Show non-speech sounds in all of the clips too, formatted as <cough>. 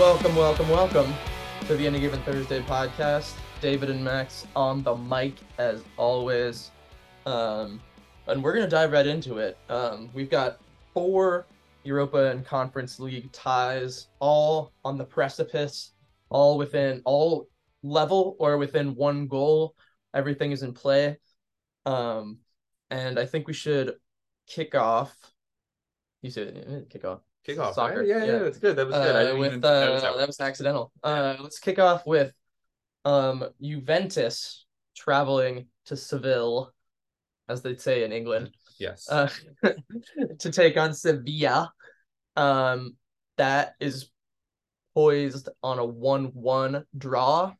Welcome, welcome, welcome to the Any Given Thursday podcast. David and Max on the mic as always. Um, and we're going to dive right into it. Um, we've got four Europa and Conference League ties, all on the precipice, all within, all level or within one goal. Everything is in play. Um, and I think we should kick off. You said kick off. Kick off. Soccer, right? Yeah, yeah, yeah. that's good. That was good. I Uh, with even uh, that. that was accidental. Uh, let's kick off with um Juventus traveling to Seville, as they'd say in England, yes. uh, <laughs> to take on Sevilla. Um, that is poised on a one-one draw.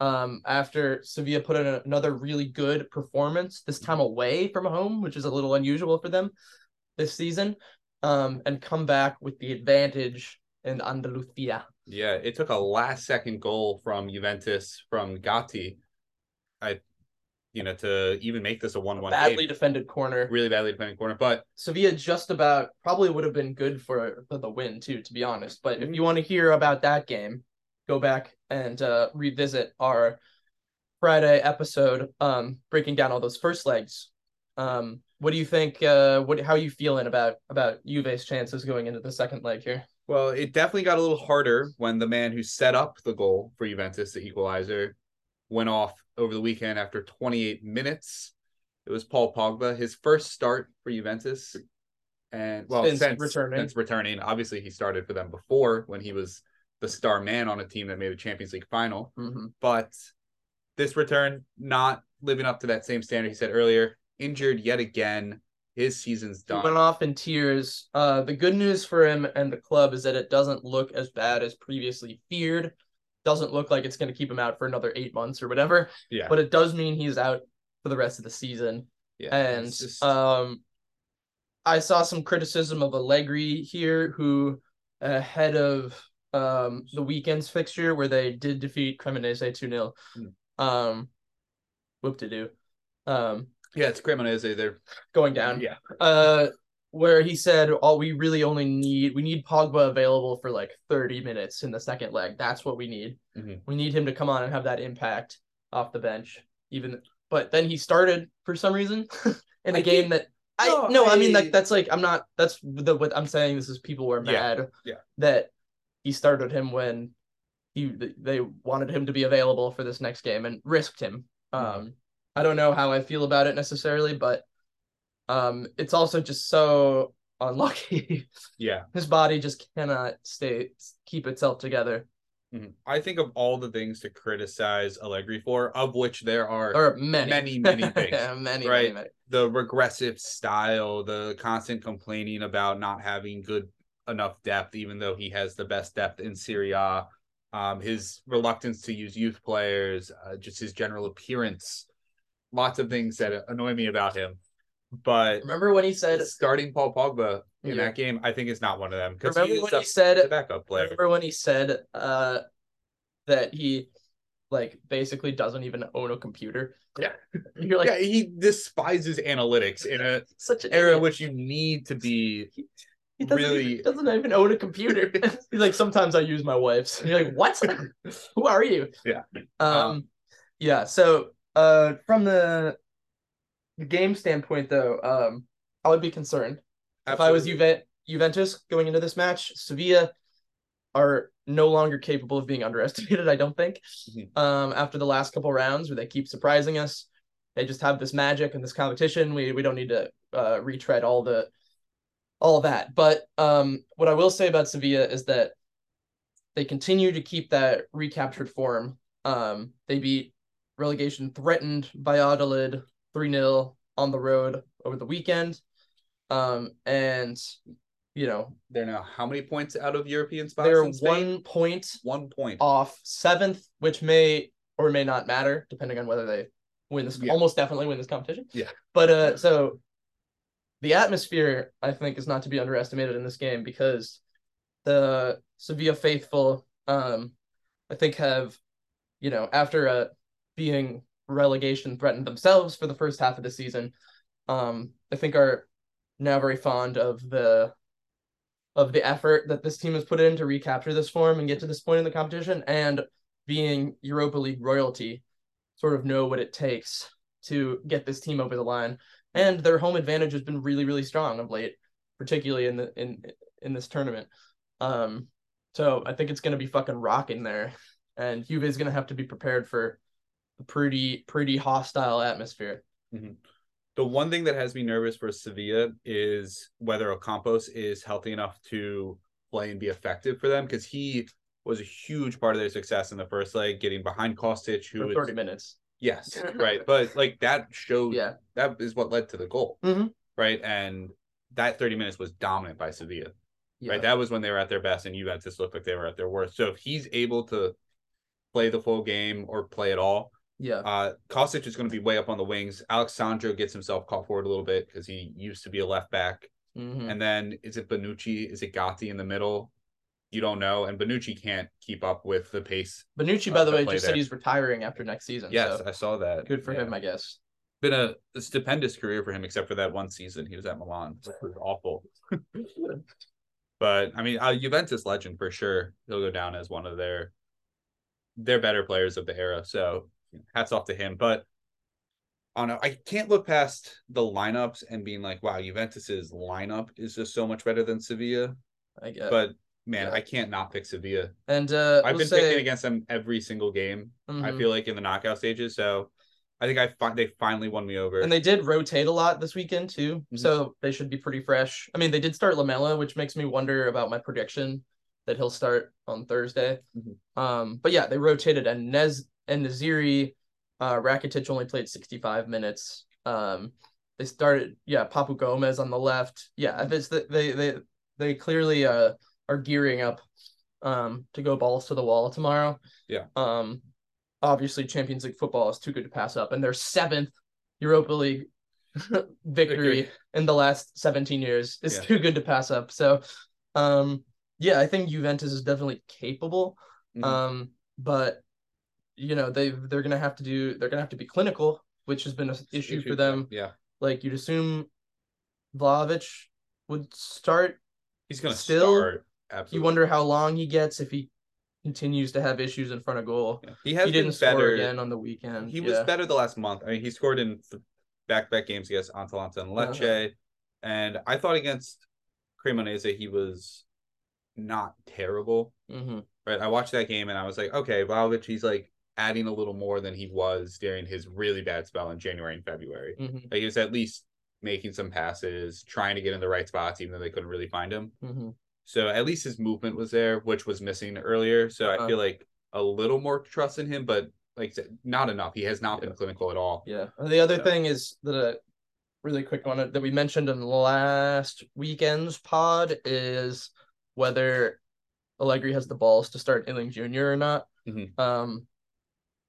Um, after Sevilla put in another really good performance, this time away from home, which is a little unusual for them this season, um, and come back with the advantage in Andalusia. yeah, it took a last second goal from Juventus from Gatti. I you know, to even make this a one one Badly defended corner. really badly defended corner. But Sevilla just about probably would have been good for, for the win too, to be honest. But if Mhm. you want to hear about that game, go back and uh, revisit our Friday episode, um, breaking down all those first legs. Um, what do you think? Uh, what how are you feeling about about Juve's chances going into the second leg here? well, it definitely got a little harder when the man who set up the goal for Juventus, the equalizer, went off over the weekend after 28 minutes. It was Paul Pogba, his first start for Juventus. And well, Since since, returning. since returning, obviously he started for them before when he was the star man on a team that made a Champions League final. Mm-hmm. But this return not living up to that same standard he said earlier. Injured yet again. His season's He went done. off in tears. Uh, the good news for him and the club is that it doesn't look as bad as previously feared. Doesn't look like it's going to keep him out for another eight months or whatever. Yeah, But it does mean he's out for the rest of the season. yeah. and just- um, I saw some criticism of Allegri here, who ahead of um the weekend's fixture where they did defeat Cremonese two 0 Mm. um, whoop to do, um, yeah, it's Cremonese. They're going down. yeah, uh where he said oh we really only need we need Pogba available for like 30 minutes in the second leg that's what we need Mhm. we need him to come on and have that impact off the bench even but then he started for some reason <laughs> in a I game that I No, no I, mean like that's like I'm not that's the what I'm saying this is people were mad yeah. yeah. that he started him when he they wanted him to be available for this next game and risked him um Mhm. I don't know how I feel about it necessarily but um, it's also just so unlucky. <laughs> yeah. His body just cannot stay keep itself together. Mhm. I think of all the things to criticize Allegri for, of which there are Or many, Many, <laughs> many things, yeah, many, right? many, many. the regressive style, the constant complaining about not having good enough depth, even though he has the best depth in Serie A. Um, his reluctance to use youth players, uh, just his general appearance, lots of things that annoy me about him. But Remember when he said? starting Paul Pogba in Yeah. that game, I think is not one of them because Remember he's when he said? backup player. Remember when he said uh, that he like basically doesn't even own a computer? Yeah. <laughs> You're like yeah, he despises analytics in a <laughs> such an era in idiot. which you need to be He doesn't, really- he doesn't even own a computer. <laughs> He's like, sometimes I use my wife's. You're like, what? Who are you? Yeah. Um, Um, yeah. So, uh, from the, the game standpoint, though, um, I would be concerned if I was Juve- Juventus going into this match. Sevilla are no longer capable of being underestimated. <laughs> I don't think. Mhm. Um, after the last couple rounds where they keep surprising us, they just have this magic and this competition. We we don't need to uh, retread all the all that. But um, what I will say about Sevilla is that they continue to keep that recaptured form. Um, they beat relegation threatened Valladolid 3 0 on the road over the weekend. Um, and, you know, They're now how many points out of European spots? they're one point one point. off seventh, which may or may not matter depending on whether they win this. Yeah. Almost definitely win this competition. Yeah. But uh, so the atmosphere I think is not to be underestimated in this game because the Sevilla faithful, um, I think have, you know, after uh being relegation threatened themselves for the first half of the season, um, I think are now very fond of the of the effort that this team has put in to recapture this form and get to this point in the competition, and being Europa League royalty, sort of know what it takes to get this team over the line. And their home advantage has been really, really strong of late, particularly in the in in this tournament. Um, so I think it's gonna be fucking rocking there, and Juve is gonna have to be prepared for a pretty pretty hostile atmosphere. The one thing that has me nervous for Sevilla is whether Ocampos is healthy enough to play and be effective for them because he was a huge part of their success in the first leg, getting behind Kostic, who For is thirty minutes. yes, <laughs> right, but like that showed Yeah. that is what led to the goal, Mhm. right? And that thirty minutes was dominant by Sevilla, Yeah. right? That was when they were at their best, and Juventus looked like they were at their worst. So if he's able to play the full game or play at all, yeah. uh, Kostic is going to be way up on the wings. Alex Sandro gets himself caught forward a little bit because he used to be a left back. Mhm. And then is it Bonucci? Is it Gatti in the middle? You don't know. And Bonucci can't keep up with the pace. Bonucci, uh, by the way, just said he's retiring after next season. Yes, so I saw that. good for Yeah. him, I guess. Been a, a stupendous career for him, except for that one season he was at Milan. It was awful. <laughs> But I mean, a Juventus legend for sure. He'll go down as one of their their better players of the era. So hats off to him. But I don't know. I can't look past the lineups and being like, wow, Juventus's lineup is just so much better than Sevilla. I guess. But man, yeah. I can't not pick Sevilla. and uh, I've we'll been say, picking against them every single game. I Mhm. feel like in the knockout stages. So I think I fi- they finally won me over. And they did rotate a lot this weekend too, Mhm. so they should be pretty fresh. I mean, they did start Lamela, which makes me wonder about my prediction that he'll start on Thursday. Mhm. Um, but yeah, they rotated and En-Nesyri, uh, Rakitic only played 65 minutes. Um, they started, yeah, Papu Gomez on the left. Yeah, it's the, they they they clearly uh are gearing up um to go balls to the wall tomorrow. Yeah. Um, obviously Champions League football is too good to pass up, and their seventh Europa League <laughs> victory Victory. in the last 17 years is Yeah. too good to pass up. So, um, yeah, I think Juventus is definitely capable. Mhm. Um, but you know they they're gonna have to do they're gonna have to be clinical, which has been an issue for them. Yeah. Like you'd assume Vlahovic would start. He's gonna Still, start. Absolutely. You wonder how long he gets if he continues to have issues in front of goal. Yeah. He has he been didn't score better. again on the weekend. He was Yeah. better the last month. I mean, he scored in back back games against Atalanta and Lecce, Uh-huh. and I thought against Cremonese he was not terrible. Mhm. Right, I watched that game and I was like, okay, Vlahovic, he's like adding a little more than he was during his really bad spell in January and February. Mhm. Like he was at least making some passes, trying to get in the right spots, even though they couldn't really find him. Mhm. So at least his movement was there, which was missing earlier. So I Uh-huh. feel like a little more trust in him, but like said, not enough. He has not been clinical at all. Yeah. And the other So- thing is that a really quick one that we mentioned in last weekend's pod is whether Allegri has the balls to start Iling Jr. or not. Mhm. Um,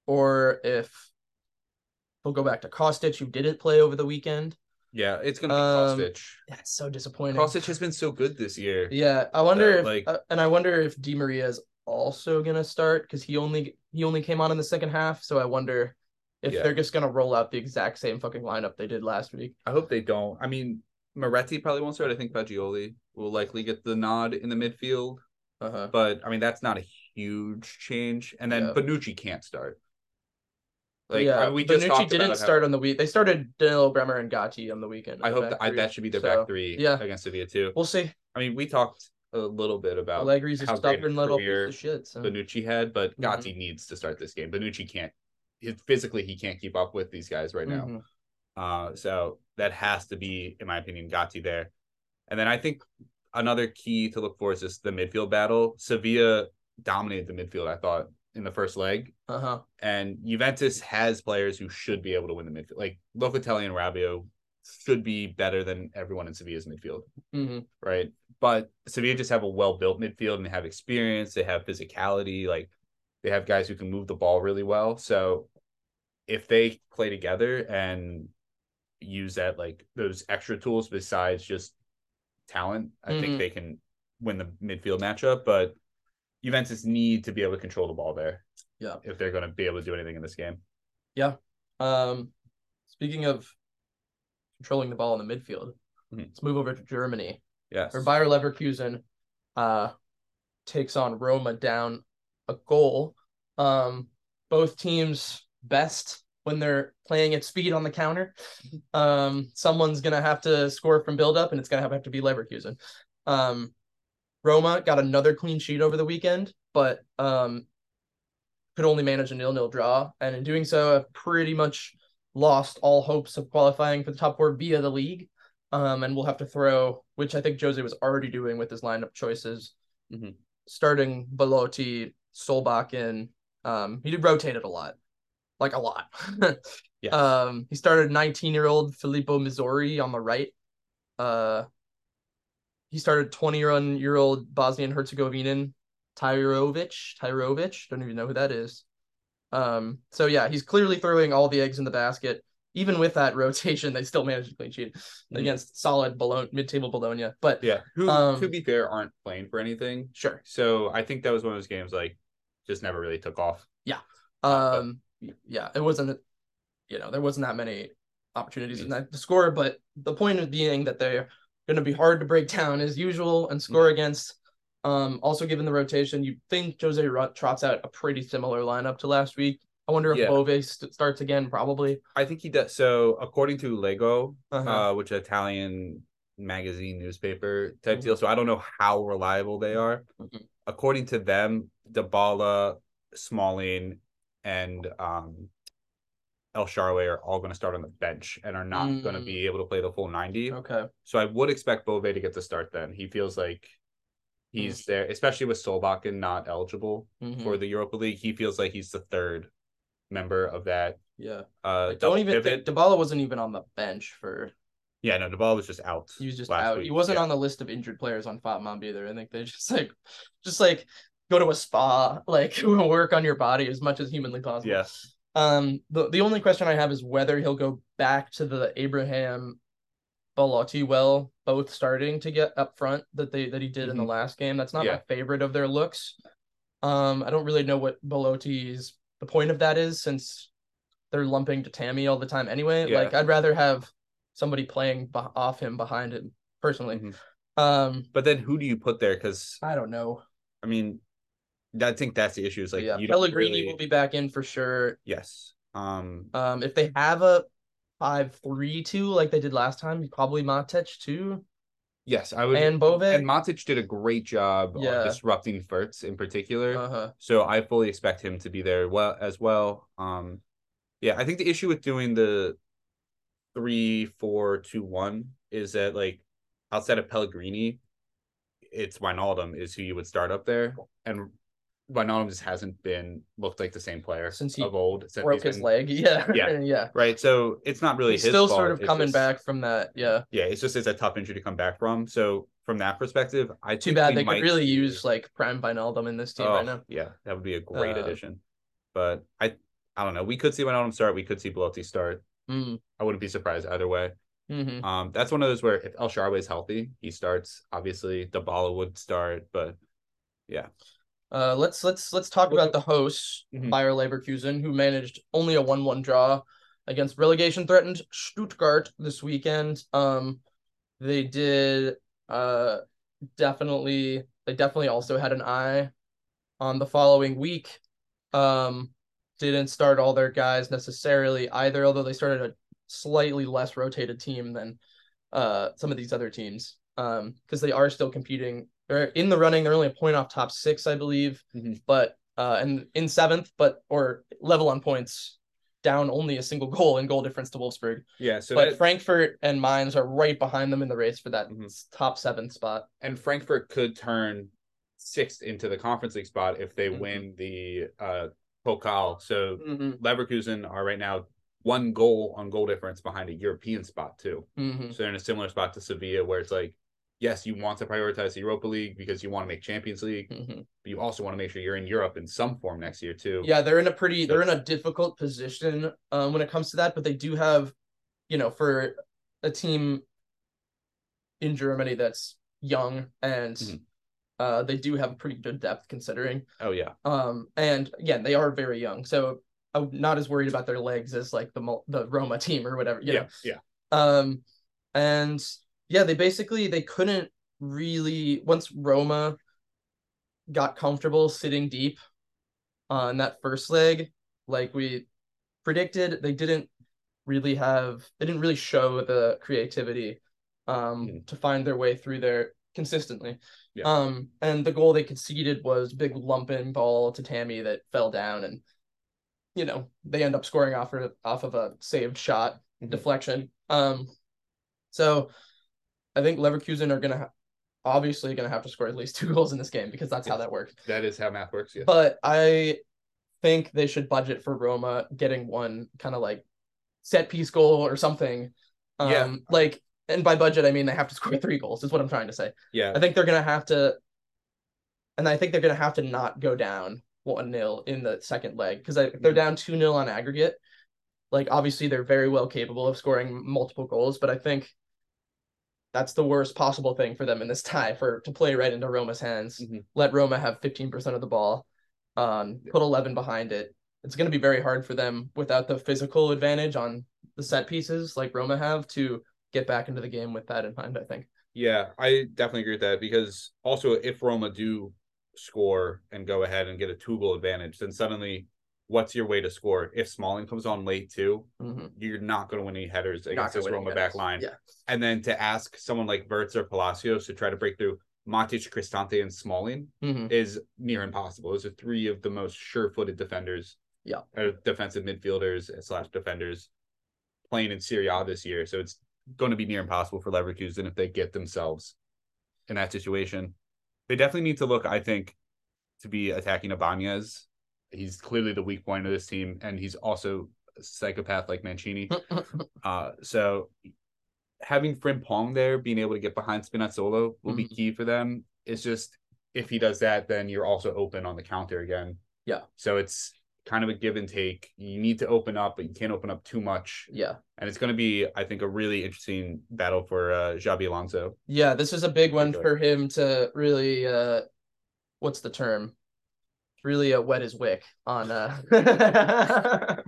or if he'll go back to Kostic, who didn't play over the weekend. Yeah, it's gonna be Um, Kostic. That's so disappointing. Kostic has been so good this year. Yeah, I wonder So, if like- uh, and I wonder if Di Maria is also gonna start because he only he only came on in the second half. So I wonder if Yeah. they're just gonna roll out the exact same fucking lineup they did last week. I hope they don't. I mean, Miretti probably won't start. I think Fagioli will likely get the nod in the midfield, Uh huh. but I mean that's not a huge change. And then Yeah. Bonucci can't start. Like yeah, I mean, we just Bonucci talked didn't how- start on the week. They started Danilo Bremer and Gatti on the weekend. I hope that, three. that should be their So, back three yeah. against Sevilla too. We'll see. I mean, we talked a little bit about Allegri's a how great a stubborn little piece of shit. So. Bonucci had, but Mhm. Gatti needs to start this game. Bonucci can't. Physically, he can't keep up with these guys right now. Mhm. Uh, so that has to be, in my opinion, Gatti there. And then I think another key to look for is just the midfield battle. Sevilla dominated the midfield, I thought, in the first leg. Uh-huh. And Juventus has players who should be able to win the midfield. Like Locatelli and Rabiot should be better than everyone in Sevilla's midfield, hmm right? But Sevilla just have a well-built midfield and they have experience, they have physicality, like they have guys who can move the ball really well. So if they play together and use that like those extra tools besides just talent, I Mhm. think they can win the midfield matchup. But Juventus need to be able to control the ball there. Yeah. If they're going to be able to do anything in this game. Yeah. Um, speaking of controlling the ball in the midfield, Mhm. let's move over to Germany. Yes. Or Bayer Leverkusen uh, takes on Roma down a goal. Um, both teams best when they're playing at speed on the counter. Um, someone's gonna have to score from build up, and it's gonna have to be Leverkusen. Um, Roma got another clean sheet over the weekend, but um, could only manage a nil-nil draw, and in doing so, have pretty much lost all hopes of qualifying for the top four via the league. Um, and we'll have to throw, which I think Jose was already doing with his lineup choices, Mhm. starting Belotti, Solbakken. Um, he did rotate it a lot, like a lot. <laughs> Yes. Um, he started 19 year old Filippo Missori on the right. Uh, he started 21 year old Bosnian Herzegovinian Tahirovic. Tahirovic, don't even know who that is. Um, so yeah, he's clearly throwing all the eggs in the basket. Even with that <laughs> rotation, they still managed to clean sheet Mhm. against solid Bologna, mid-table Bologna. But yeah, who Um, to be fair aren't playing for anything. sure, So I think that was one of those games like just never really took off. Yeah. um, yeah, it wasn't, you know, there wasn't that many opportunities in that to score. But the point of being that they're going to be hard to break down as usual and score against. Um, also given the rotation, you think Jose Ro- trots out a pretty similar lineup to last week. I wonder if Yeah. Bove st- starts again. Probably. I think he does. So according to Leggo, Uh-huh. uh, which Italian magazine newspaper type Mhm. deal. So I don't know how reliable they are. Mhm. According to them, Dybala, Smalling, and um, El Shaarawy are all going to start on the bench and are not going to Mm. be able to play the full ninety. Okay. So I would expect Bove to get the start. Then he feels like he's there, especially with Solbakken not eligible Mhm. for the Europa League. He feels like he's the third member of that. Yeah. Uh, Like, don't even. Think, Dybala wasn't even on the bench for. Yeah, no, Dybala was just out. He was just out. Week. He wasn't Yeah. on the list of injured players on FotMob either. I think they just <laughs> like, just like go to a spa, like <laughs> work on your body as much as humanly possible. Yeah. Um, the the only question I have is whether he'll go back to the Abraham Belotti well, both starting to get up front that they that he did in the Mhm. last game. That's not Yeah. my favorite of their looks. Um, I don't really know what Belotti's the point of that is since they're lumping to Tammy all the time anyway. Yeah. Like I'd rather have somebody playing b- off him behind him personally. Mhm. Um, But then who do you put there? Because I don't know. I mean, I think that's the issue. Is like yeah, you Pellegrini really- will be back in for sure. yes. Um, Um, if they have a five three two like they did last time, probably Matic too yes, I would. and Bove. and Matic did a great job Yeah. disrupting Wirtz in particular. uh-huh. So I fully expect him to be there well as well. Um, yeah, I think the issue with doing the three, four, two, one is that like outside of Pellegrini, it's Wijnaldum is who you would start up there, and Wijnaldum just hasn't been looked like the same player Since he of old. Since Broke his been- leg. <laughs> Yeah. Yeah. <laughs> yeah. right? So it's not really He's his still fault. sort of It's coming just- back from that. Yeah. Yeah, it's just it's a tough injury to come back from. So from that perspective, I Too think bad they might could really use like prime Wijnaldum in this team Oh, right now. Yeah, that would be a great Uh, addition. But I I don't know. We could see Wijnaldum start. We could see Belotti start. Mm. I wouldn't be surprised either way. hmm Um, that's one of those where if El Shaarawy is healthy, he starts. Obviously, Dybala would start, but yeah, Uh, let's let's let's talk about the hosts, Mhm. Bayer Leverkusen, who managed only a one-one draw against relegation-threatened Stuttgart this weekend. Um, they did uh definitely they definitely also had an eye on the following week. Um, didn't start all their guys necessarily either, although they started a slightly less rotated team than uh some of these other teams. Um, because they are still competing. They're in the running. They're only a point off top six, I believe, Mhm. but uh, and in seventh, but or level on points, down only a single <laughs> goal in goal difference to Wolfsburg. yeah. So but that, Frankfurt and Mainz are right behind them in the race for that Mhm. top seven spot. and Frankfurt could turn sixth into the conference league spot if they Mhm. win the uh Pokal. So Mm-hmm. Leverkusen are right now one goal on goal difference behind a European spot too. Mm-hmm. So they're in a similar spot to Sevilla, where it's like, yes, you want to prioritize the Europa League because you want to make Champions League, Mm-hmm. but you also want to make sure you're in Europe in some form next year too. Yeah, they're in a pretty they're in a difficult position um, when it comes to that, but they do have, you know, for a team in Germany that's young and Mhm. uh, they do have pretty good depth considering. Oh yeah. Um, and again, they are very young, so I'm not as worried about their legs as like the the Roma team or whatever. You yeah. know? Yeah. Um, and yeah, they basically they couldn't really once Roma got comfortable sitting deep on that first leg, like we predicted. They didn't really have they didn't really show the creativity um Mhm. to find their way through there consistently. Yeah. Um and the goal they conceded was big lump in ball to Tammy that fell down and you know, they end up scoring off of off of a saved shot Mhm. deflection. Um so I think Leverkusen are gonna ha- obviously gonna have to score at least two <laughs> goals in this game because that's how that works. That is how math works. Yeah. But I think they should budget for Roma getting one kind of like set piece goal or something. Um, Yeah. Like, and by budget, I mean they have to <laughs> score three goals, is what I'm trying to say. yeah. I think they're going to have to, and I think they're going to have to not go down 1 0 in the second leg because they're Mhm. down 2 0 on aggregate, like obviously they're very well capable of scoring multiple goals, but I think that's the worst possible thing for them in this tie for to play right into Roma's hands. Mhm. Let Roma have 15% of the ball, um, put 11 behind it. It's going to be very hard for them without the physical advantage on the set pieces like Roma have to get back into the game with that in mind, I think. Yeah, I definitely agree with that because also if Roma do score and go ahead and get a two goal advantage, then suddenly what's your way to score? If Smalling comes on late too, Mhm. you're not going to win any headers against this Roma back line. Yeah. And then to ask someone like Wirtz or Palacios to try to break through Matic, Cristante, and Smalling Mhm. is near impossible. Those are three of the most sure-footed defenders. Yeah. Or defensive midfielders slash defenders playing in Serie A this year. So it's going to be near impossible for Leverkusen if they get themselves in that situation. They definitely need to look, I think, to be attacking Ibanez. He's clearly the weak point of this team, and he's also a psychopath like Mancini. <laughs> Uh, so having Frimpong there, being able to get behind Spinazzola will be Mhm. key for them. It's just if he does that, then you're also open on the counter again. Yeah. So it's kind of a give and take. You need to open up, but you can't open up too much. yeah. And it's going to be, I think, a really interesting battle for uh, Xabi Alonso. Yeah, this is a big one for him to really uh what's the term? Really uh, wet his wick on uh <laughs>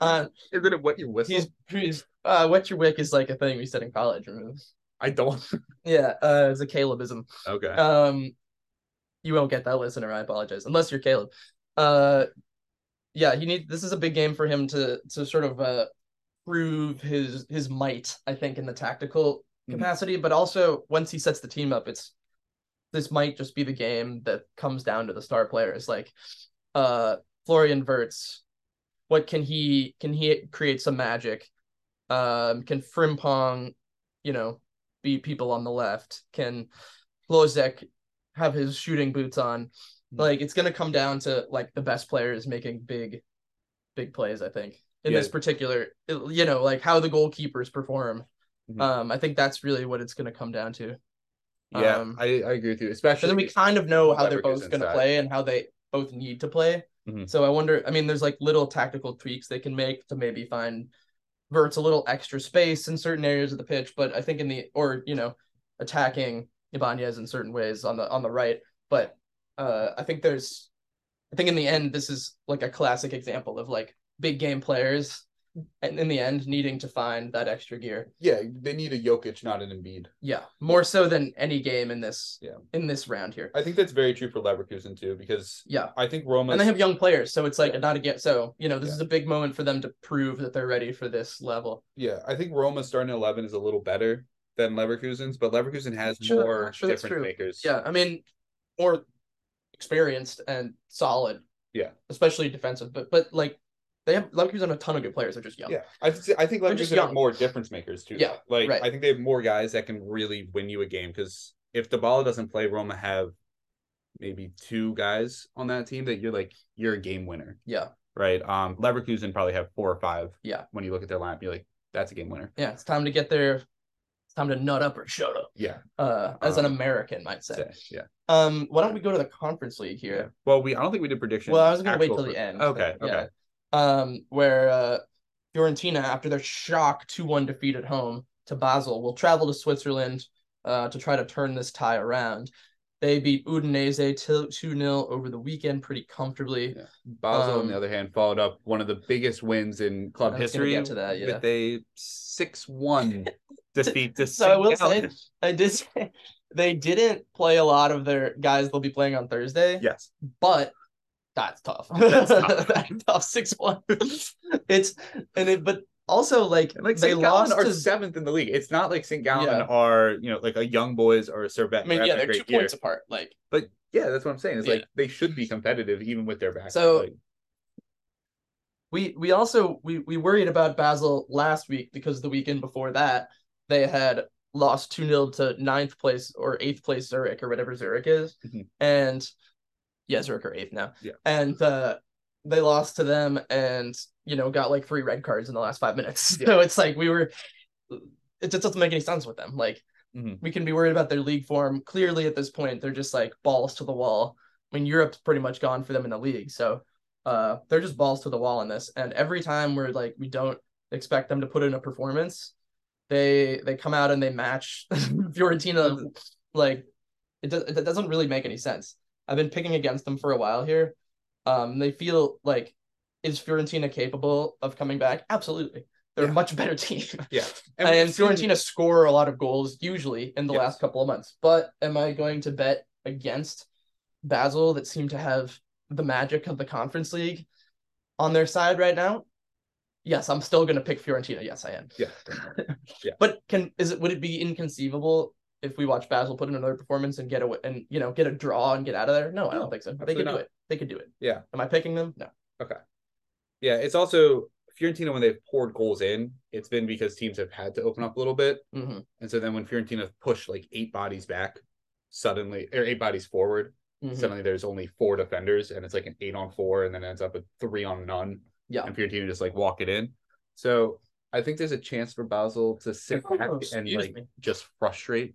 on Isn't it what you whistle? he's he's uh wet your wick is like a thing we said in college. remember? I don't. <laughs> Yeah, uh it's a Calebism. okay. Um you won't get that listener, I apologize. Unless you're Caleb. Uh yeah, he need this is a big game for him to to sort of uh prove his his might, I think, in the tactical Mhm. capacity, but also once he sets the team up, it's this might just be the game that comes down to the star players. Like uh Florian Wirtz, what can he can he create some magic? Um can Frimpong, you know, beat people on the left? Can Hlozek have his shooting boots on? Like it's gonna come down to like the best players making big, big plays. I think in Yeah. this particular, you know, like how the goalkeepers perform. Mhm. Um, I think that's really what it's gonna come down to. Yeah, um, I, I agree with you. Especially then we kind of know how they're both gonna play and how they both need to play. Mhm. So I wonder. I mean, there's like little tactical tweaks they can make to maybe find Wirtz a little extra space in certain areas of the pitch, but I think in the or you know attacking Ibanez in certain ways on the on the right. But uh, I think there's, I think in the end this is like a classic example of like big game players, and in the end needing to find that extra gear. yeah, they need a Jokic, not an Embiid. Yeah, more so than any game in this Yeah. in this round here. I think that's very true for Leverkusen too, because Yeah. I think Roma and they have young players, so it's like Yeah. not a get. So you know, this Yeah. is a big moment for them to prove that they're ready for this level. Yeah, I think Roma's starting eleven is a little better than Leverkusen's, but Leverkusen has Sure, more sure, true. makers. Yeah, I mean, more experienced and solid. Yeah. especially defensive, but but like they have Leverkusen have a ton of good players. They're just young. Yeah, I th- I think Leverkusen have more difference makers too. Yeah, like right. I think they have more guys that can really win you a game. Because if Dybala doesn't play, Roma have maybe two guys on that team that you're like you're a game winner, yeah, right? Um, Leverkusen probably have four or five. Yeah. when you look at their lineup, you're like that's a game winner. yeah. It's time to get there. It's time to nut up or shut up. Yeah, Uh, as an Um, American might say. yeah. Um, why don't we go to the conference league Yeah. here? Well, we I don't think we did predictions. Well, I was gonna wait till the end. Okay, okay. yeah. Um, where uh, Fiorentina, after their shock two-one defeat at home to Basel, will travel to Switzerland uh, to try to turn this tie around. They beat Udinese two 0 over the weekend pretty comfortably. Yeah. Basel, on the Um, other hand, followed up one of the biggest wins in club I was gonna history get to that, yeah. with a six-one <laughs> defeat to So I will say, I did say <laughs> they didn't play a lot of their guys they'll be playing on Thursday. Yes. but that's tough. <laughs> That's tough. <laughs> that's tough. Six one. <laughs> it's and it, but also like, And like they St. Gallen lost are to. seventh in the league. It's not like St. Gallen Yeah. are, you know, like a young boys or a Servette. I mean, yeah, they're two year. points apart. Like, But yeah, that's what I'm saying. It's Yeah. like they should be competitive even with their back. So- like, we we also we we worried about Basel last week because the weekend before that they had lost 2 0 to ninth place or eighth place Zurich or whatever Zurich is. Mhm. And yeah, Zurich are eighth now. Yeah. And uh they lost to them and you know got like three red cards in the last five minutes. <laughs> Yeah. So it's like we were it just doesn't make any sense with them. Like Mhm. we can be worried about their league form. Clearly at this point, they're just like balls to the wall. I mean, Europe's pretty much gone for them in the league. So uh they're just balls to the wall in this. And every time we're like we don't expect them to put in a performance, they they come out and they match <laughs> Fiorentina like it, does, it doesn't really make any sense. I've been picking against them for a while here. Um they feel like is Fiorentina capable of coming back? Absolutely. They're Yeah. a much better <laughs> team. yeah. And, seen- Fiorentina score a lot of goals usually in the Yes. last couple of months. But am I going to bet against Basel that seem to have the magic of the Conference League on their side right now? Yes, I'm still going to pick Fiorentina. Yes, I am. Yeah. <laughs> Yeah. But can is it would it be inconceivable if we watch Basel put in another performance and get a and you know get a draw and get out of there? No, I don't think so. They could do it. They could do it. Yeah. Am I picking them? No. Okay. Yeah, it's also Fiorentina when they've poured goals in, it's been because teams have had to open up a little bit. hmm And so then when Fiorentina push like eight bodies back, suddenly or eight bodies forward, hmm suddenly there's only four defenders and it's like an eight on four and then ends up with three on none. Yeah. And Fiorentina just like walk it in. So I think there's a chance for Basel to sit Oh, back and like me. just frustrate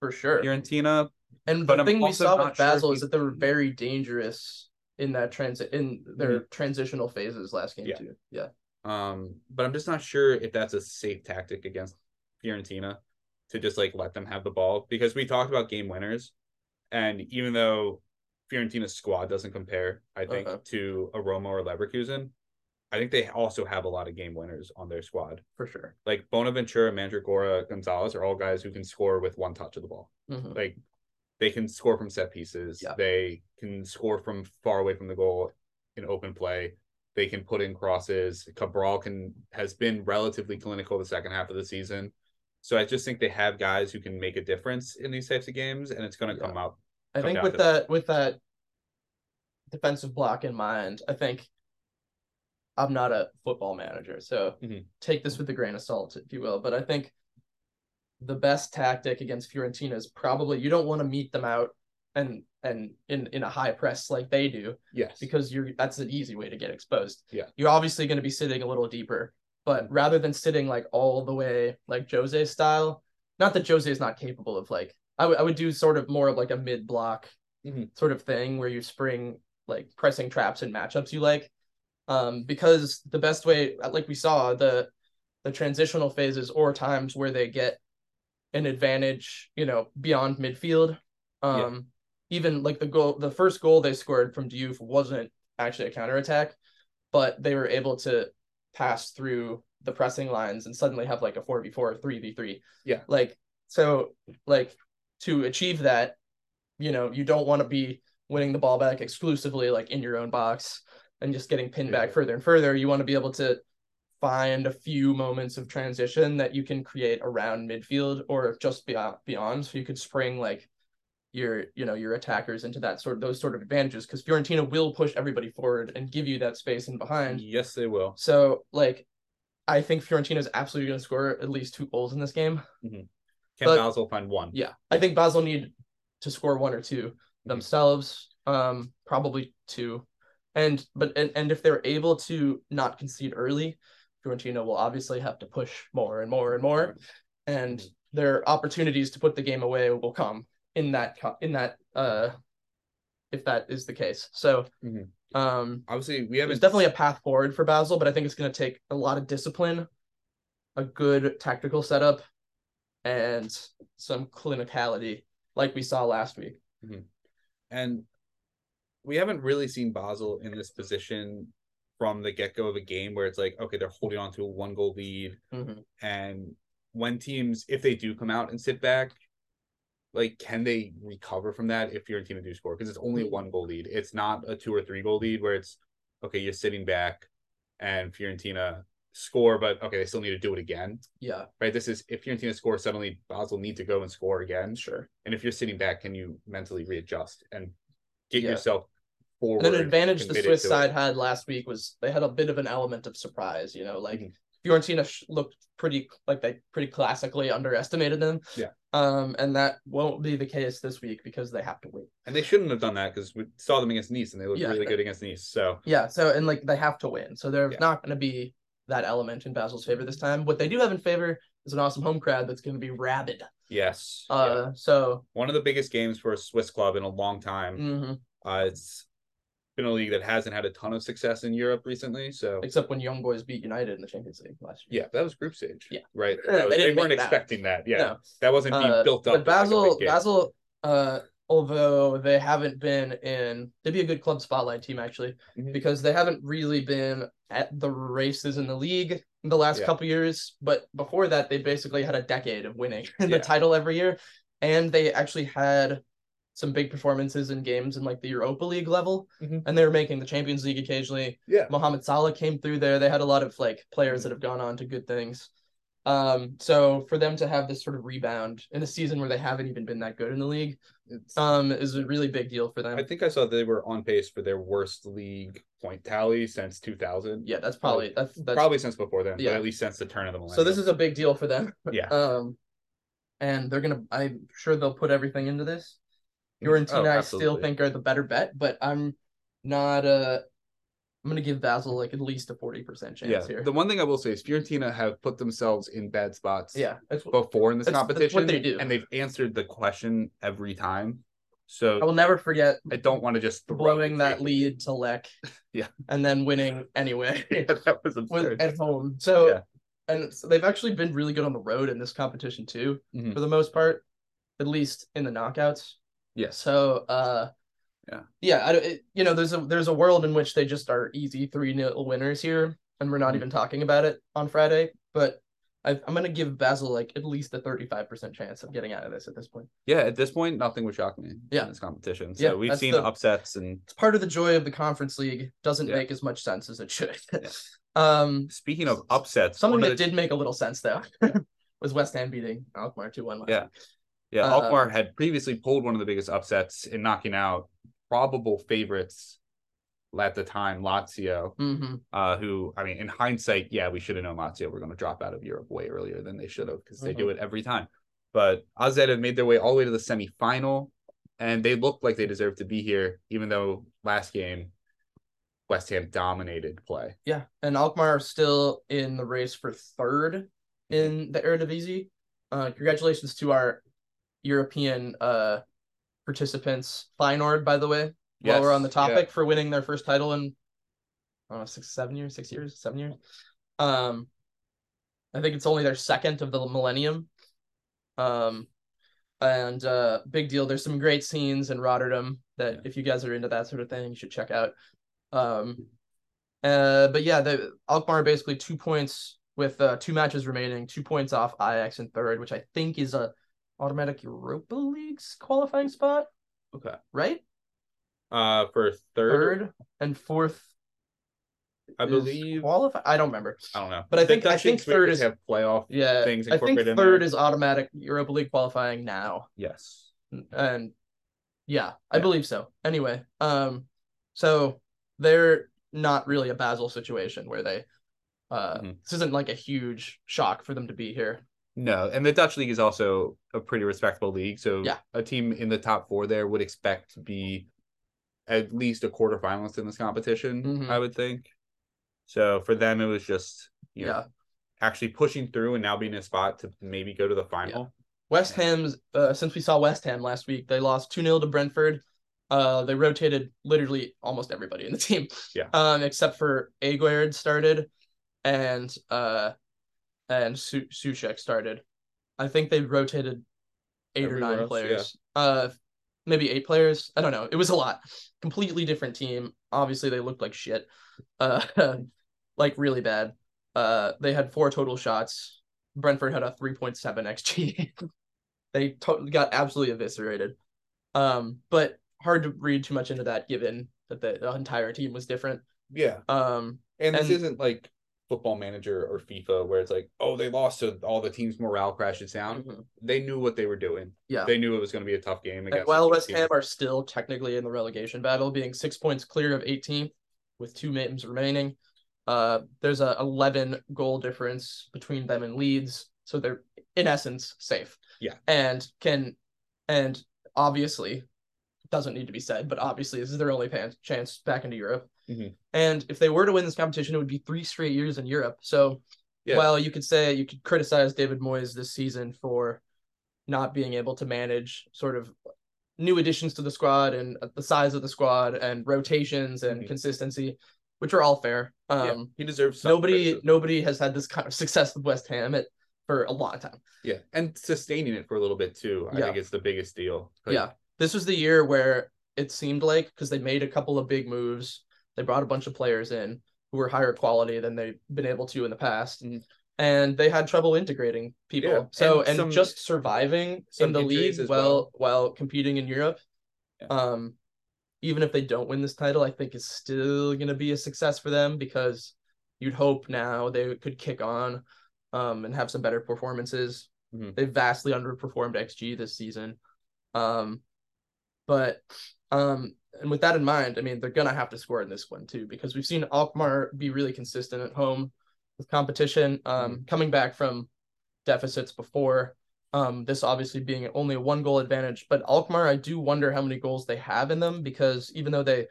For sure. Fiorentina. And But the thing we saw with sure Basel if is that they were very dangerous in that transit in their transitional phases last game Mm-hmm. Yeah. too. Yeah. Um, but I'm just not sure if that's a safe tactic against Fiorentina to just like let them have the ball because we talked about game winners, and even though Fiorentina's squad doesn't compare, I think, Uh-huh. to a Roma or Leverkusen, I think they also have a lot of game winners on their squad. For sure. Like Bonaventura, Mandragora, Gonzalez are all guys who can score with one touch of the ball. Mhm. Like they can score from set pieces. Yeah. They can score from far away from the goal in open play. They can put in crosses. Cabral can has been relatively clinical the second half of the season. So I just think they have guys who can make a difference in these types of games, and it's going to Yeah. come out. I think with that with that defensive block in mind, I think I'm not a football manager, so Mhm. take this with a grain of salt, if you will. But I think the best tactic against Fiorentina is probably you don't want to meet them out and and in in a high press like they do Yes, because you're that's an easy way to get exposed. Yeah. You're obviously going to be sitting a little deeper, but rather than sitting like all the way like Jose style, not that Jose is not capable of like I would I would do sort of more of like a mid block Mhm. sort of thing where you spring like pressing traps and matchups you like. Um, because the best way, like we saw, the the transitional phases or times where they get an advantage, you know, beyond midfield. Um, even like the goal, the first goal they scored from Diouf wasn't actually a counterattack, but they were able to pass through the pressing lines and suddenly have like a 4v4, 3v3. Yeah. Like, so, like, to achieve that, you know, you don't want to be winning the ball back exclusively like in your own box and just getting pinned back further and further. You want to be able to find a few moments of transition that you can create around midfield or just beyond beyond. So you could spring like your you know your attackers into that sort of those sort of advantages because Fiorentina will push everybody forward and give you that space in behind. yes, they will. So like I think Fiorentina is absolutely going to score at least two goals in this game. Can But- Basel find one? Yeah, I think Basel need to score one or two themselves, um, probably two, and but and, and if they're able to not concede early, Fiorentina will obviously have to push more and more and more, and their opportunities to put the game away will come in that in that uh, if that is the case. So, Mhm. um, Obviously, we haven't definitely a path forward for Basel, but I think it's going to take a lot of discipline, a good tactical setup, and some clinicality, like we saw last week. and we haven't really seen Basel in this position from the get go of a game where it's like, okay, they're holding on to a one goal lead. Mhm. And when teams, if they do come out and sit back, like can they recover from that if Fiorentina do score? Because it's only a one goal lead. It's not a two or three goal lead where it's okay, you're sitting back and Fiorentina score, but okay, they still need to do it again. Yeah, Right. This is if Fiorentina score, suddenly Basel need to go and score again. sure. And if you're sitting back, can you mentally readjust and get Yeah. yourself forward? And an advantage the Swiss to it? side had last week was they had a bit of an element of surprise. You know, like Mhm. Fiorentina looked pretty like they pretty classically underestimated them. Yeah. Um, and that won't be the case this week because they have to win. And they shouldn't have done that because we saw them against Nice and they looked Yeah. really good against Nice. So Yeah. So and like they have to win, so there's Yeah. not going to be that element in Basel's favor this time. What they do have in favor is an awesome home crowd that's going to be rabid. yes, yeah. Uh, so one of the biggest games for a Swiss club in a long time. mhm. Uh, it's been a league that hasn't had a ton of success in Europe recently. So except when Young Boys beat United in the Champions League last year. yeah, that was group stage. Yeah. right. Yeah, was- they they, weren't make that. expecting that. Yeah, No. that wasn't being Uh, built up. But Basel. Basel, uh, although they haven't been in, they'd be a good club spotlight team actually, Mhm. because they haven't really been at the races in the league in the last Yeah. couple years. But before that, they basically had a decade of winning <laughs> the title every year, and they actually had some big performances in games in like the Europa League level, Mhm. and they were making the Champions League occasionally. yeah, Mohamed Salah came through there. They had a lot of like players that have gone on to good things. Um, so for them to have this sort of rebound in a season where they haven't even been that good in the league, it's, um, is a really big deal for them. I think I saw they were on pace for their worst league point tally since 2000. yeah, that's probably that's that's Probably since before then, Yeah. but at least since the turn of the millennium. so this is a big deal for them. yeah. <laughs> Um, and they're gonna. I'm sure they'll put everything into this. <laughs> Oh, Fiorentina, I still think are the better bet, but I'm not. Uh, I'm gonna give Basel like at least a forty percent chance yeah. here. The one thing I will say is Fiorentina have put themselves in bad spots. yeah, it's, before in this That's- that's competition, what they do. and they've answered the question every time. So I will never forget I don't want to just blowing that lead to Lech. <laughs> Yeah. And then winning anyway <laughs> Yeah, that was absurd. at home. So Yeah. and so they've actually been really good on the road in this competition too, Mhm. for the most part, at least in the knockouts. Yes. So uh Yeah. Yeah, I, it, you know, there's a there's a world in which they just are easy 3 nil winners here and we're not Mhm. even talking about it on Friday, but I, I'm going to give Basel like at least a 35% chance of getting out of this at this point. Yeah, at this point, nothing would shock me Yeah. in this competition. So Yeah, we've seen the- upsets and It's part of the joy of the conference league. Doesn't Yeah. make as much sense as it should. Yeah. <laughs> um speaking of upsets, Something that the- did make a little sense though <laughs> was West Ham beating Alkmaar 2 1 Yeah. Yeah, uh, Alkmaar had previously pulled one of the biggest upsets in knocking out probable favorites at the time, Lazio. hmm uh, who I mean, in hindsight, yeah, we should have known Lazio were going to drop out of Europe way earlier than they should have because they do it every time. But AZ have made their way all the way to the semifinal, and they look like they deserve to be here, even though last game West Ham dominated play. Yeah. And Alkmaar are still in the race for third in the Eredivisie. Uh, congratulations to our European uh, participants, Feyenoord, by the way, while we're on the Yes, yeah. topic, for winning their first title in I don't know, six, seven years, six years, seven years. Um, I think it's only their second of the millennium. Um, and uh, big deal. There's some great scenes in Rotterdam that Yeah. if you guys are into that sort of thing, you should check out. Um, uh, but yeah, the Alkmaar basically two points with uh, two matches remaining, two points off Ajax in third, which I think is a automatic Europa League's qualifying spot, Okay. right? Uh, for third, Third and fourth. I believe. qualify. I don't remember. I don't know, But I think- I think third is- have playoff. Yeah, Things I think third is automatic Europa League qualifying now, Yes. and yeah, I Yeah. believe so. Anyway, um, so they're not really a Basel situation where they, uh, Mhm. this isn't like a huge shock for them to be here. No, and the Dutch league is also a pretty respectable league. So Yeah. a team in the top four there would expect to be at least a quarterfinalist in this competition, Mhm. I would think. So for them, it was just you know, Yeah. actually pushing through and now being in a spot to maybe go to the final. West Ham's uh, since we saw West Ham last week, they lost 2-0 to Brentford. Uh they rotated literally almost everybody in the <laughs> team. Yeah. Um except for Aguerd started and uh and Su- Soucek started. I think they rotated eight Everywhere or nine else, players. Uh maybe eight players. I don't know. It was a lot. Completely different team. Obviously they looked like shit. Uh <laughs> like really bad. Uh they had four total shots. Brentford had a 3.7 XG. <laughs> They to- got absolutely eviscerated. Um, but hard to read too much into that given that the, the entire team was different. Yeah. Um, And this isn't like football manager or FIFA where it's like, oh, they lost so all the team's morale crashes down. mhm. They knew what they were doing. yeah. They knew it was going to be a tough game And against while West. Ham are still technically in the relegation battle, being six points clear of 18th with two games remaining, uh, there's a 11 goal difference between them and Leeds, so they're in essence safe. Yeah. and can, and obviously, doesn't need to be said, but obviously this is their only pan- chance back into Europe. Mhm. And if they were to win this competition, it would be three straight years in Europe. So Yeah. while you could say you could criticize David Moyes this season for not being able to manage sort of new additions to the squad and the size of the squad and rotations and Mhm. consistency, which are all fair. Um, yeah, he deserves some nobody criticism. nobody has had this kind of success with West Ham at, for a long time. Yeah, and sustaining it for a little bit too. I Yeah. think it's the biggest deal. Like, yeah, this was the year where it seemed like because they made a couple of big moves, they brought a bunch of players in who were higher quality than they've been able to in the past. Mhm. And they had trouble integrating people. Yeah, so and and, some- just surviving in the league as while well. while competing in Europe. Yeah. Um even if they don't win this title, I think is still gonna be a success for them because you'd hope now they could kick on um and have some better performances. Mhm. They vastly underperformed XG this season. Um but um and with that in mind, I mean they're gonna have to score in this one too because we've seen Alkmaar be really consistent at home with competition. Um coming back from deficits before. Um, this obviously being only a one goal advantage, but Alkmaar, I do wonder how many goals they have in them because even though they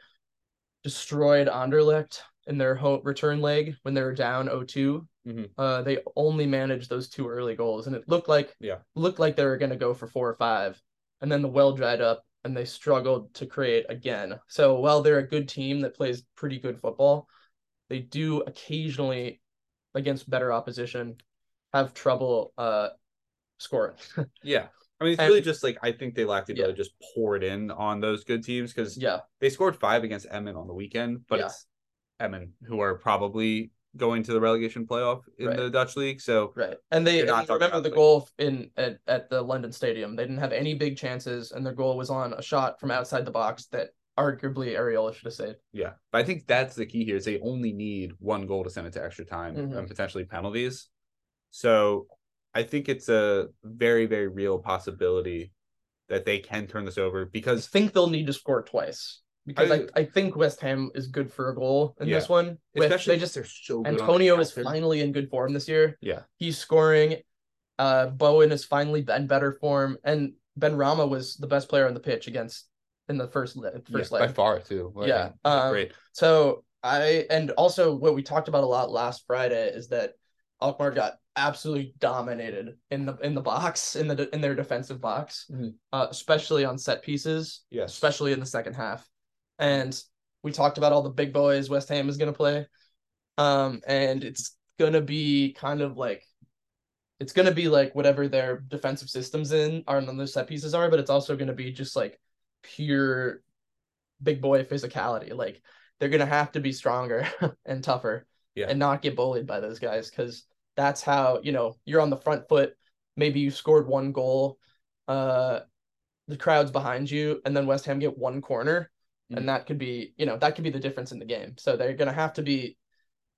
destroyed Anderlecht in their home return leg when they were down 0-2, Mhm. uh, they only managed those two early goals, and it looked like Yeah. looked like they were going to go for four or five, and then the well dried up, and they struggled to create again. So while they're a good team that plays pretty good football, they do occasionally, against better opposition, have trouble uh scoring. <laughs> Yeah. I mean, it's And- really just like I think they lack the Yeah. ability to just pour it in on those good teams because yeah, they scored five against Emmen on the weekend, but Yeah. it's Emmen who are probably going to the relegation playoff in Right. the Dutch league. So right. And they remember the goal in at, at the London Stadium. They didn't have any big chances, and their goal was on a shot from outside the box that arguably Areola should have saved. yeah, but I think that's the key here is they only need one goal to send it to extra time Mhm. and potentially penalties. So I think it's a very very real possibility that they can turn this over I because think they'll need to score twice because I, I- think West Ham is good for a goal in this one. With, especially they just they're so good Antonio is finally in good form this year. Yeah. He's scoring. Uh, Bowen is finally in better form, and Benrahma was the best player on the pitch against in the first le- first yeah, by far too. Like, Yeah, um, great. So I and also what we talked about a lot last Friday is that Alkmaar got absolutely dominated in the in the box in the in their defensive box, Mhm. uh, especially on set pieces, Yes, especially in the second half. And we talked about all the big boys West Ham is going to play, um, and it's gonna be kind of like it's gonna be like whatever their defensive systems in are and those set pieces are, but it's also gonna be just like pure big boy physicality. Like they're gonna have to be stronger <laughs> and tougher Yeah. and not get bullied by those guys because that's how you know you're on the front foot. Maybe you scored one goal, uh, the crowd's behind you, and then West Ham get one corner, Mhm. and that could be you know that could be the difference in the game. So they're gonna have to be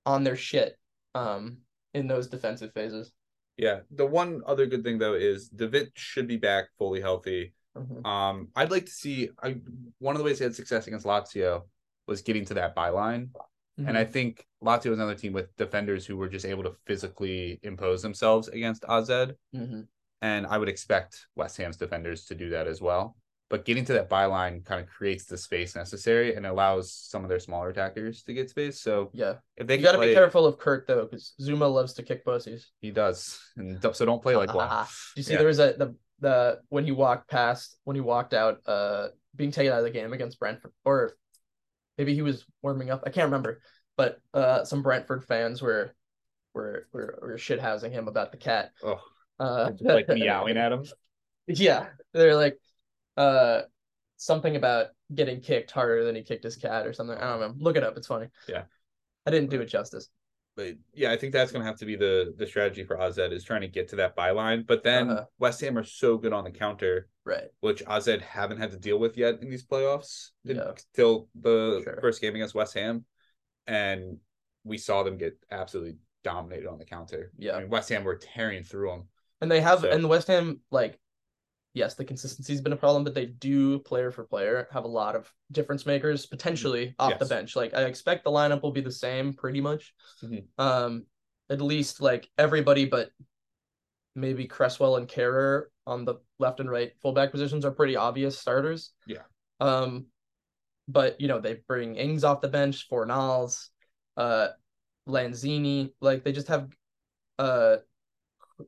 on their shit um in those defensive phases. Yeah. The one other good thing though is David should be back fully healthy. Mhm. Um, I'd like to see. I one of the ways they had success against Lazio was getting to that byline, and I think Lazio was another team with defenders who were just able to physically impose themselves against AZ, Mhm. and I would expect West Ham's defenders to do that as well. But getting to that byline kind of creates the space necessary and allows some of their smaller attackers to get space. So yeah, if they you got to be careful of Kurt though, because Zouma loves to kick pussies. he does, and so don't play like <laughs> one. You see Yeah. there was a the the when he walked past when he walked out uh being taken out of the game against Brentford or maybe he was warming up I can't remember but uh some Brentford fans were were were, were shithousing him about the cat Oh, uh like meowing at him. <laughs> yeah they're like uh something about getting kicked harder than he kicked his cat or something I don't know look it up it's funny Yeah. I didn't do it justice but yeah, I think that's gonna have to be the the strategy for AZ is trying to get to that byline. But then Uh-huh. West Ham are so good on the counter, Right. which AZ haven't had to deal with yet in these playoffs Yeah. until the Sure. first game against West Ham, and we saw them get absolutely dominated on the counter. Yeah. I mean, West Ham were tearing through them. And they have So- and West Ham like yes, the consistency's been a problem, but they do player for player have a lot of difference makers potentially off the bench. Like I expect the lineup will be the same pretty much. Mhm. Um at least like everybody but maybe Cresswell and Kehrer on the left and right fullback positions are pretty obvious starters. Yeah. Um but you know, they bring Ings off the bench, Fornals, uh Lanzini, like they just have uh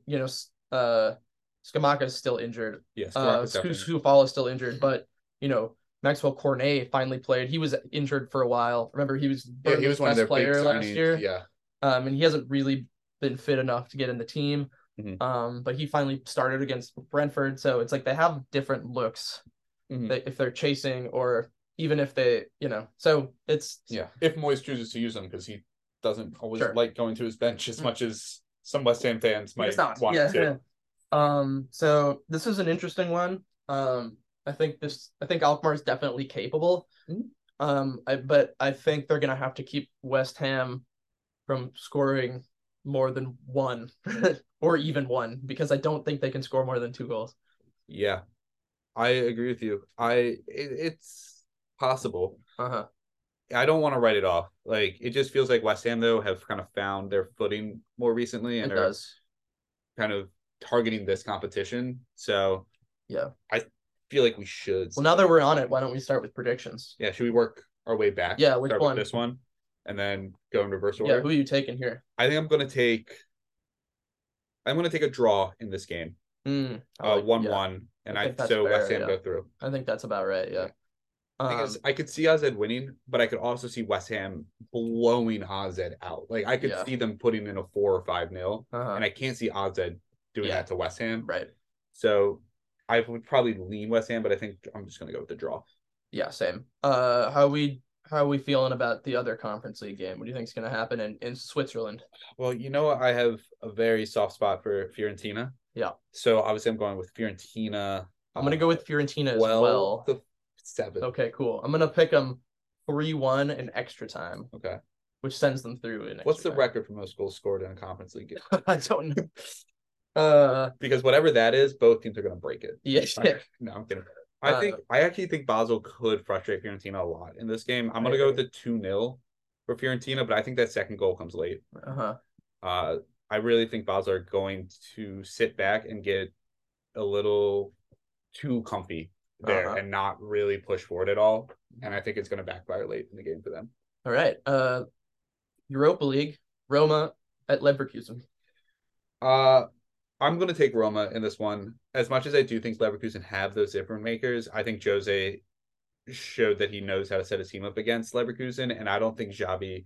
you know, uh Scamacca is still injured. Yes, Uh Skufal is still injured, but you know, Maxwell Cornet finally played. He was injured for a while. Remember, he was yeah, he Burnley's was one of best their big player last signings. year. Yeah, Um, and he hasn't really been fit enough to get in the team. Mhm. Um, but he finally started against Brentford, so it's like they have different looks Mhm. they, if they're chasing or even if they, you know. So it's yeah. If Moyes chooses to use them because he doesn't always Sure. like going to his bench as Mm. much as some West Ham fans might not. want yeah. to. <laughs> Um, so this is an interesting one. Um, I think this I think Alkmaar is definitely capable. Mhm. Um, I but I think they're gonna have to keep West Ham from scoring more than one <laughs> or even one because I don't think they can score more than two goals. Yeah, I agree with you. I it, it's possible. Uh-huh. I don't want to write it off. Like it just feels like West Ham though have kind of found their footing more recently It and are does. kind of targeting this competition. So Yeah. I feel like we should. Well now that we're on it, why don't we start with predictions? yeah, should we work our way back? Yeah, which Start one? With this one, and then go in reverse order. Yeah, who are you taking here? I think I'm gonna take. I'm gonna take a draw in this game. Mm, I Uh, like- one yeah, one, and I I, so West Ham yeah. go through. I think that's about right, yeah. Um, is, I could see AZ winning, but I could also see West Ham blowing AZ out. Like I could Yeah. see them putting in a four or five nil, uh-huh. and I can't see AZ doing Yeah. that to West Ham. right. So I would probably lean West Ham, but I think I'm just gonna go with the draw. Yeah, same. Uh, how we how are we feeling about the other conference league game? What do you think is going to happen in in Switzerland? Well, you know what? I have a very soft spot for Fiorentina. Yeah. So obviously I'm going with Fiorentina. I'm going to go with Fiorentina as 12 well. seven. Okay, cool. I'm going to pick them three one in extra time, Okay. which sends them through in. What's the time. record for most goals scored in a conference league game? <laughs> I don't know. Uh, Because whatever that is, both teams are going to break it. yeah, <laughs> No, I'm kidding. I Uh, think I actually think Basel could frustrate Fiorentina a lot in this game. I'm gonna go with the two 0 for Fiorentina, but I think that second goal comes late. uh-huh. Uh, I really think Basel are going to sit back and get a little too comfy there Uh-huh. and not really push forward at all. And I think it's going to backfire late in the game for them. All right. Uh, Europa League, Roma at Leverkusen. Uh, I'm going to take Roma in this one. As much as I do think Leverkusen have those different makers, I think Jose showed that he knows how to set his team up against Leverkusen, and I don't think Xabi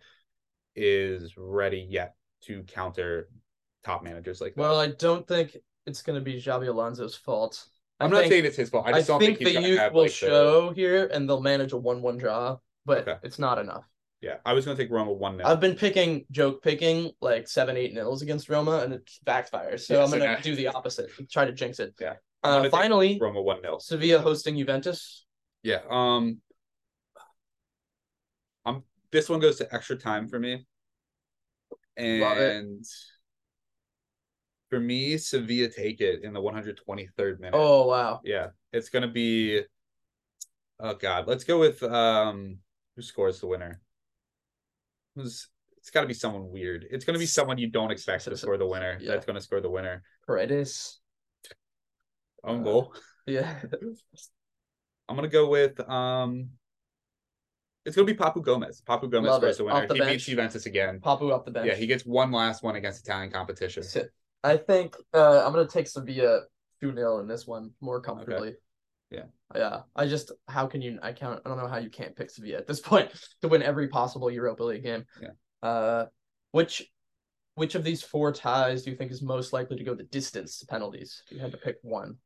is ready yet to counter top managers like that. Well, I don't think it's going to be Xabi Alonso's fault. I I'm not saying it's his fault. I I, just don't think, think, he's the youth will like, the- show here, and they'll manage a one-one draw, but Okay. it's not enough. Yeah, I was going to take Roma one 0 I've been picking joke picking like seven, eight nils against Roma, and it backfires. So I'm gonna now- do the opposite, try to jinx it. Yeah. Uh, finally, Roma one 0 Sevilla hosting Juventus. Yeah. Um. I'm. This one goes to extra time for me. Love it. And for me, Sevilla take it in the 123rd minute. Oh wow, Yeah, it's gonna be. Oh God, let's go with um. Who scores the winner? Who's? It's got to be someone weird. It's gonna be someone you don't expect to score the winner. Yeah. That's gonna score the winner. Paredes. Own Uh, goal. Yeah, <laughs> I'm gonna go with um. It's gonna be Papu Gomez. Papu Gomez Love scores it. the winner. the He bench. beats Juventus again. Papu off the bench. Yeah, he gets one last one against Italian competition. I think uh, I'm gonna take Sevilla two 0 in this one more comfortably. Yeah. Yeah. I just how can you I can't I don't know how you can't pick Sevilla at this <laughs> point to win every possible Europa League game. Yeah. Uh which which of these four ties do you think is most likely to go the distance to penalties? If you had to pick one.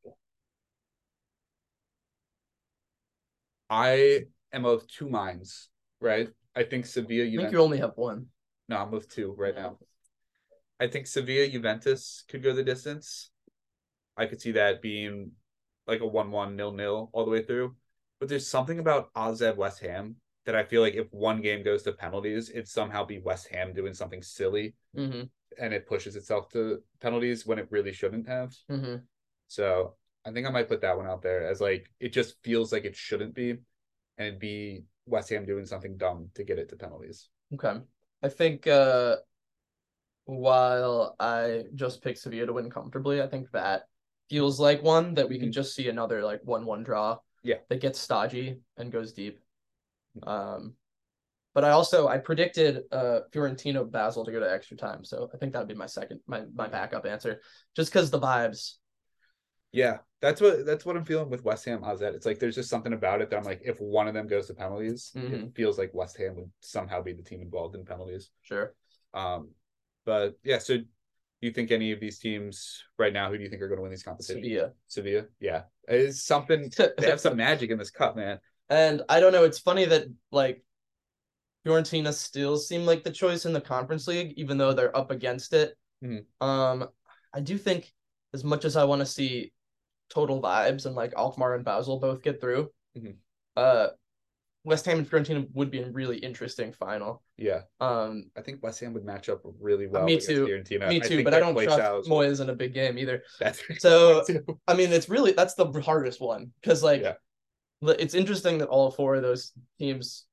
I am of two minds, right? I think Sevilla. I think you only have one. No, I'm with two right now. I think Sevilla Juventus could go the distance. I could see that being like a 1 1 nil nil all the way through. But there's something about AZ West Ham that I feel like if one game goes to penalties, it somehow be West Ham doing something silly Mm-hmm. and it pushes itself to penalties when it really shouldn't have. Mm-hmm. So I think I might put that one out there as like it just feels like it shouldn't be, and it'd be West Ham doing something dumb to get it to penalties. Okay. I think uh while I just picked Sevilla to win comfortably, I think that feels like one that we can Mhm. just see another like one one draw. Yeah. That gets stodgy and goes deep. Um but I also I predicted uh Fiorentino Basel to go to extra time. So I think that would be my second my my backup answer. Just because the vibes. Yeah, that's what that's what I'm feeling with West Ham AZ. It's like there's just something about it that I'm like, if one of them goes to penalties, Mhm. it feels like West Ham would somehow be the team involved in penalties. Sure. Um, but yeah, so you think any of these teams right now, who do you think are going to win these competitions? Sevilla. Sevilla, yeah, it's something. They have some magic in this cup, man. And I don't know, it's funny that like Fiorentina still seem like the choice in the conference league, even though they're up against it. Mhm. Um, I do think as much as I want to see total vibes and like Alkmaar and Basel both get through, Mhm. uh West Ham and Fiorentina would be a really interesting final. Yeah, Um, I think West Ham would match up really well. me too. Fiorentina. me too, think but I don't trust styles- Moyes in a big game either. <laughs> That's So. <laughs> I mean, it's really that's the hardest one because like Yeah. it's interesting that all four of those teams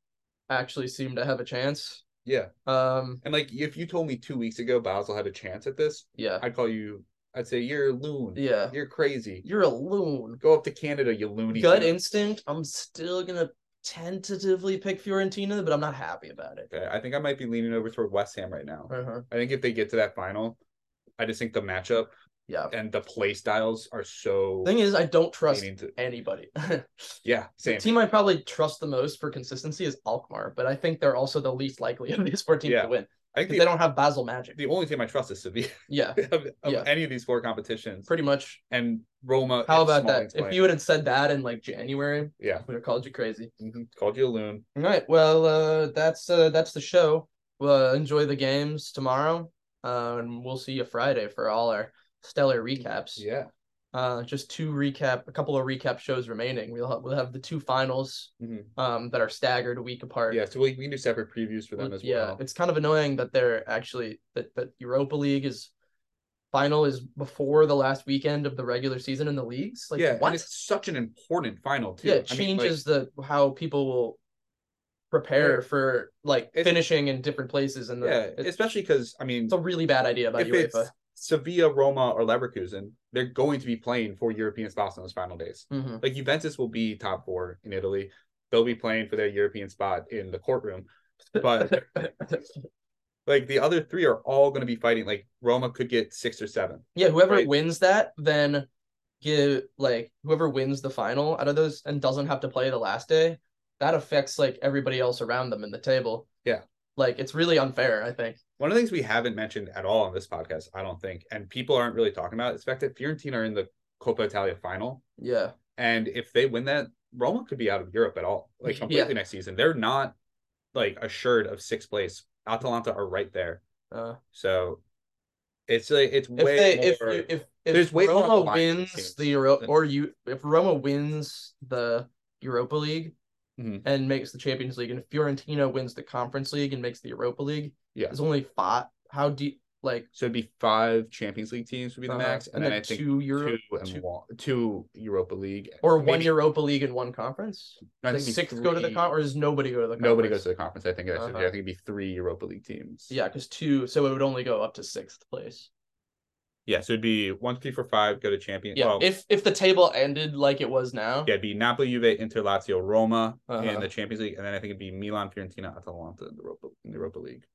actually seem to have a chance. yeah, Um, and like if you told me two weeks ago Basel had a chance at this, yeah, I'd call you. I'd say you're a loon. yeah. You're crazy. You're a loon. Go up to Canada, you loony. Gut instinct. I'm still gonna tentatively pick Fiorentina, but I'm not happy about it. Okay, I think I might be leaning over toward West Ham right now. Uh-huh. I think if they get to that final, I just think the matchup Yeah. and the play styles are so. Thing is, I don't trust to- anybody. <laughs> yeah, the same. team I probably trust the most for consistency is Alkmaar, but I think they're also the least likely of these four teams Yeah. to win I think the, they don't have Basel magic. the only team I trust is Sevilla Yeah, <laughs> of, of Yeah. any of these four competitions, pretty much. and Roma. How about that? If you would have said that in like January, yeah, we would have called you crazy. mhm, called you a loon. All right. Well, uh, that's uh, that's the show. Well, enjoy the games tomorrow, uh, and we'll see you Friday for all our stellar recaps. Yeah, Uh, just two recap, a couple of recap shows remaining. We'll have, we'll have the two finals, Mhm. um, that are staggered a week apart. yeah. So we, we can do separate previews for them as yeah, well. it's kind of annoying that they're actually that that Europa League is final is before the last weekend of the regular season in the leagues. Like, yeah, what? and it's such an important final too. yeah, it I mean, like, changes the how people will prepare Yeah. for like finishing in different places and the yeah, especially because I mean, it's a really bad idea by if UEFA. Sevilla, Roma, or Leverkusen, they're going to be playing for European spots in those final days. Mhm. Like Juventus will be top four in Italy. They'll be playing for their European spot in the courtroom. But <laughs> like the other three are all going to be fighting. Like Roma could get six or seven. yeah, whoever right. wins that, then give like whoever wins the final out of those and doesn't have to play the last day, that affects like everybody else around them in the table. Yeah. Like it's really unfair, I think. One of the things we haven't mentioned at all on this podcast, I don't think, and people aren't really talking about, is the fact that Fiorentina are in the Coppa Italia final. Yeah. And if they win that, Roma could be out of Europe at all, like <laughs> Yeah. completely next season. They're not like assured of sixth place. Atalanta are right there. Uh, So it's like it's if way they if more. if if, there's way Roma wins the Euro or you if Roma wins the Europa League Mhm. and makes the Champions League and Fiorentina wins the Conference League and makes the Europa League, Yeah. there's only five. How deep? Like so it'd be five Champions League teams would be the uh-huh, max, and, then, I think two Euro two and two- one, two Europa League or one Europa League and one conference. I think it'd be go to the three- con or does nobody go to the conference? Nobody goes to the conference. I think Uh-huh. I think it'd be three Europa League teams. Yeah, because two, so it would only go up to sixth place. Yeah. So it'd be one, three, four, five. Go to champion. Yeah, well, if if the table ended like it was now, yeah, it'd be Napoli, Juve, Inter, Lazio, Roma Uh-huh. in the Champions League, and then I think it'd be Milan, Fiorentina, Atalanta in the Europa in the Europa League.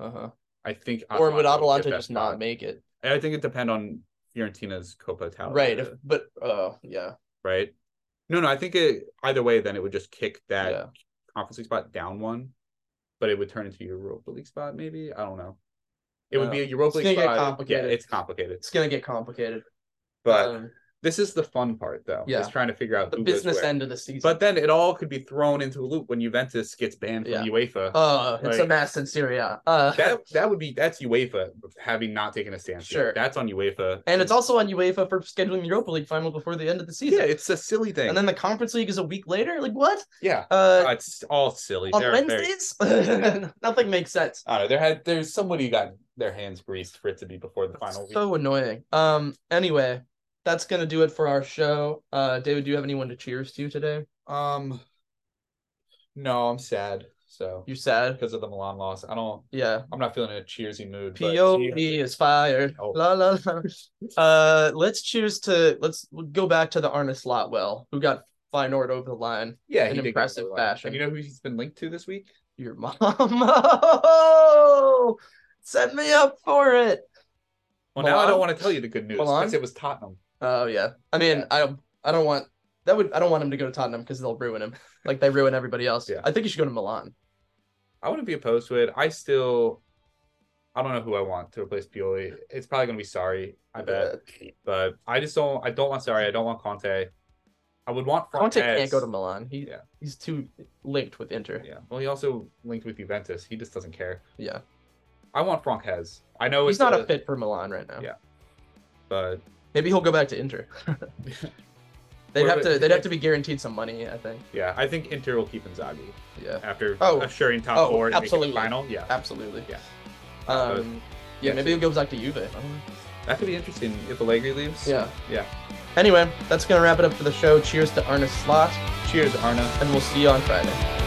uh-huh. I think. or would Atalanta just not spot. make it? I think it depend on Fiorentina's Coppa Italia. Right, if, but uh, yeah, right? No, no. I think it either way. Then it would just kick that yeah. conference league spot down one, but it would turn into Europa League spot. Maybe I don't know. It would be a Uh, Europa it's League gonna get spot. complicated. Yeah, it's complicated. It's gonna get complicated. But Um, This is the fun part, though. Yeah. is trying to figure out The business end of the season. But then it all could be thrown into a loop when Juventus gets banned from UEFA. oh, it's a mess in Serie A. Uh, that that would be that's UEFA having not taken a stance. yet. Sure. that's on UEFA. and it's also on UEFA for scheduling the Europa League final before the end of the season. yeah, it's a silly thing. and then the Conference League is a week later. Like what? yeah, Uh, Uh, it's all silly. on They're very- Wednesdays? <laughs> Nothing makes sense. I don't know. There had there's somebody got their hands greased for it to be before the final week. So annoying. Um. Anyway, that's gonna do it for our show. Uh, David, do you have anyone to cheers to today? Um, no, I'm sad. So You sad? because of the Milan loss, I don't. Yeah. I'm not feeling a cheersy mood. POV is fired. Oh. La la la. Uh, let's cheers to let's go back to the Arne Slotwell who got Feyenoord over the line. yeah, in he did get impressive over the line. fashion. And you know who he's been linked to this week? Your <laughs> mom. Set me up for it. Well, now I don't want to tell you the good news Milan? because it was Tottenham. Oh yeah. I mean, Yeah. I I don't want that would I don't want him to go to Tottenham because they'll ruin him <laughs> like they ruin everybody else. Yeah. I think he should go to Milan. I wouldn't be opposed to it. I still, I don't know who I want to replace Pioli. It's probably gonna be Sarri, I bet. But I just don't. I don't want Sarri. I don't want Conte. I would want Conte Fontes. can't go to Milan. He Yeah. he's too linked with Inter. Yeah. Well, he also linked with Juventus. He just doesn't care. Yeah. I want Franquez. I know He's not a, a fit for Milan right now. Yeah. but Maybe he'll go back to Inter. <laughs> they'd have to they'd have to be guaranteed some money, I think. yeah, I think Inter will keep Inzaghi Yeah. after Oh. assuring top Oh, four and absolutely. final. Yeah, Absolutely. Yeah. Um yeah, yeah, maybe he'll go back to Juve. I don't know. that could be interesting if Allegri leaves. Yeah. Yeah. Anyway, that's gonna wrap it up for the show. Cheers to Arne Slot, Cheers, Arne. and we'll see you on Friday.